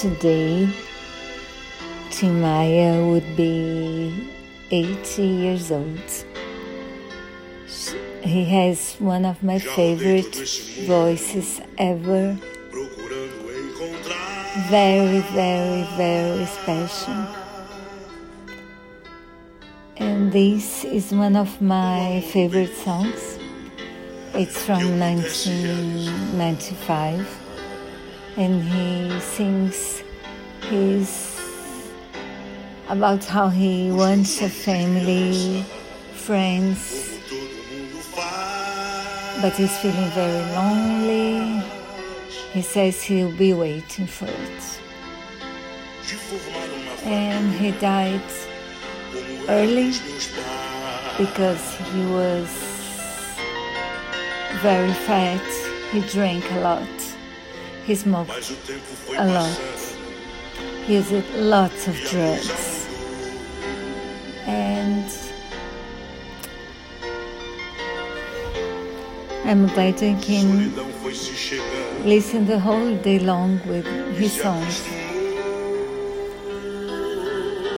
Today, Tim Maia would be 80 years old. He has one of my favorite voices ever. Very, very, very special. And this is one of my favorite songs. It's from 1995 and he sings his about how he wants a family, friends, but he's feeling very lonely. He says he'll be waiting for it. And he died early because he was very fat. He drank a lot. He smoked a lot. He used lots of drugs. And I'm glad I can listen the whole day long with his songs.